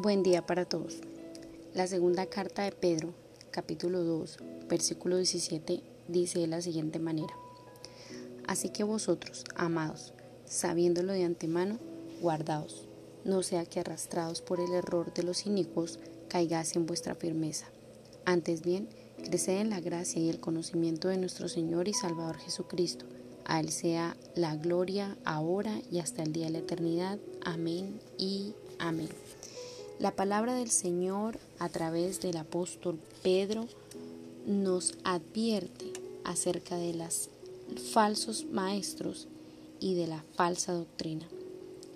Buen día para todos. La segunda carta de Pedro, capítulo 2, versículo 17, dice de la siguiente manera. Así que vosotros, amados, sabiéndolo de antemano, guardaos, no sea que arrastrados por el error de los inicuos caigáis en vuestra firmeza. Antes bien, creced en la gracia y el conocimiento de nuestro Señor y Salvador Jesucristo. A Él sea la gloria ahora y hasta el día de la eternidad. Amén y amén. La palabra del Señor a través del apóstol Pedro nos advierte acerca de los falsos maestros y de la falsa doctrina.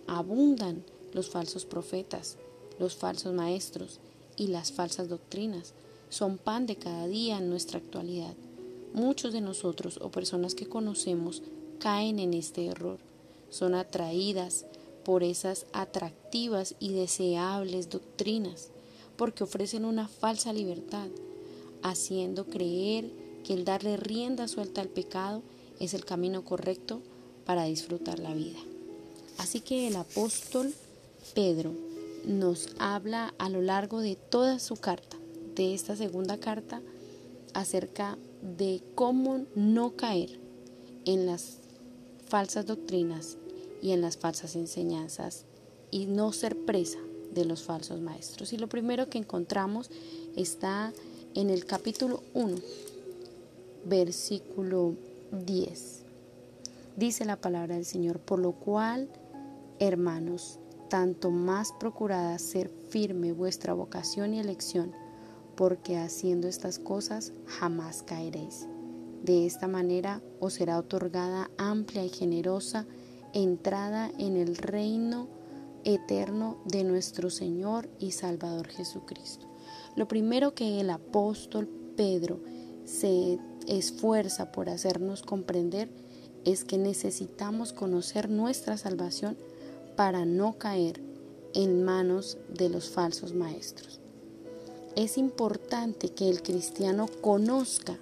Abundan los falsos profetas, los falsos maestros y las falsas doctrinas. Son pan de cada día en nuestra actualidad. Muchos de nosotros o personas que conocemos caen en este error. Son atraídas por esas atractivas y deseables doctrinas, porque ofrecen una falsa libertad, haciendo creer que el darle rienda suelta al pecado es el camino correcto para disfrutar la vida. Así que el apóstol Pedro nos habla a lo largo de toda su carta, de esta segunda carta, acerca de cómo no caer en las falsas doctrinas y en las falsas enseñanzas y no ser presa de los falsos maestros. Y lo primero que encontramos está en el capítulo 1, versículo 10. Dice la palabra del Señor, por lo cual, hermanos, tanto más procurad ser firme vuestra vocación y elección, porque haciendo estas cosas jamás caeréis. De esta manera os será otorgada amplia y generosa entrada en el reino eterno de nuestro Señor y Salvador Jesucristo. Lo primero que el apóstol Pedro se esfuerza por hacernos comprender es que necesitamos conocer nuestra salvación para no caer en manos de los falsos maestros. Es importante que el cristiano conozca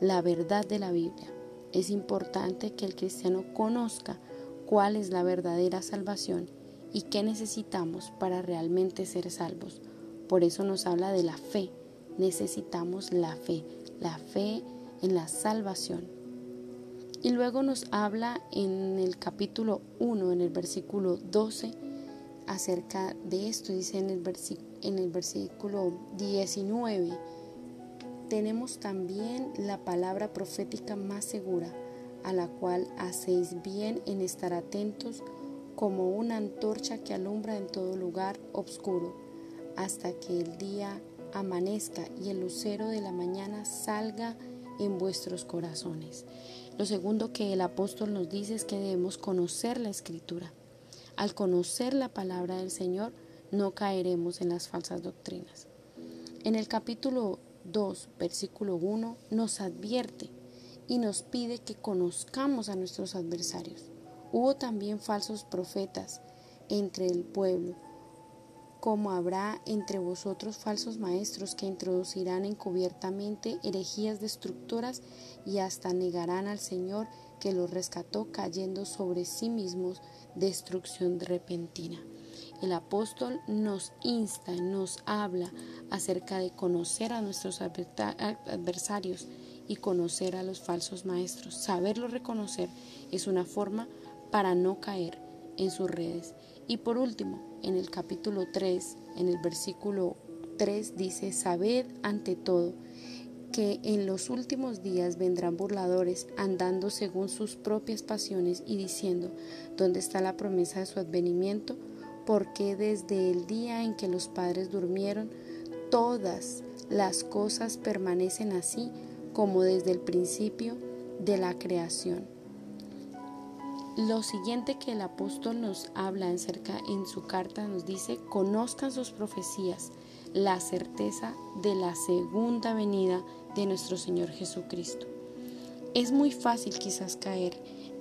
la verdad de la Biblia. Es importante que el cristiano conozca cuál es la verdadera salvación y qué necesitamos para realmente ser salvos. Por eso nos habla de la fe. Necesitamos la fe, la fe en la salvación. Y luego nos habla en el capítulo 1, en el versículo 12, acerca de esto. Dice en el, en el versículo 19, tenemos también la palabra profética más segura a la cual hacéis bien en estar atentos como una antorcha que alumbra en todo lugar oscuro, hasta que el día amanezca y el lucero de la mañana salga en vuestros corazones. Lo segundo que el apóstol nos dice es que debemos conocer la escritura. Al conocer la palabra del Señor, no caeremos en las falsas doctrinas. En el capítulo 2, versículo 1, nos advierte y nos pide que conozcamos a nuestros adversarios. Hubo también falsos profetas entre el pueblo, como habrá entre vosotros falsos maestros que introducirán encubiertamente herejías destructoras y hasta negarán al Señor que los rescató cayendo sobre sí mismos destrucción repentina. El apóstol nos insta, nos habla acerca de conocer a nuestros adversarios y conocer a los falsos maestros. Saberlo reconocer es una forma para no caer en sus redes. Y por último, en el capítulo 3, en el versículo 3 dice, sabed ante todo que en los últimos días vendrán burladores andando según sus propias pasiones y diciendo, ¿dónde está la promesa de su advenimiento? Porque desde el día en que los padres durmieron, todas las cosas permanecen así como desde el principio de la creación. Lo siguiente que el apóstol nos habla acerca en su carta nos dice, conozcan sus profecías, la certeza de la segunda venida de nuestro Señor Jesucristo. Es muy fácil quizás caer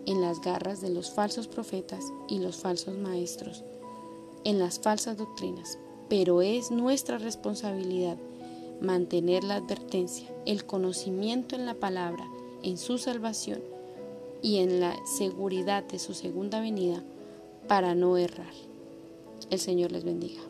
en las garras de los falsos profetas y los falsos maestros, en las falsas doctrinas, pero es nuestra responsabilidad mantener la advertencia, el conocimiento en la palabra, en su salvación y en la seguridad de su segunda venida para no errar. El Señor les bendiga.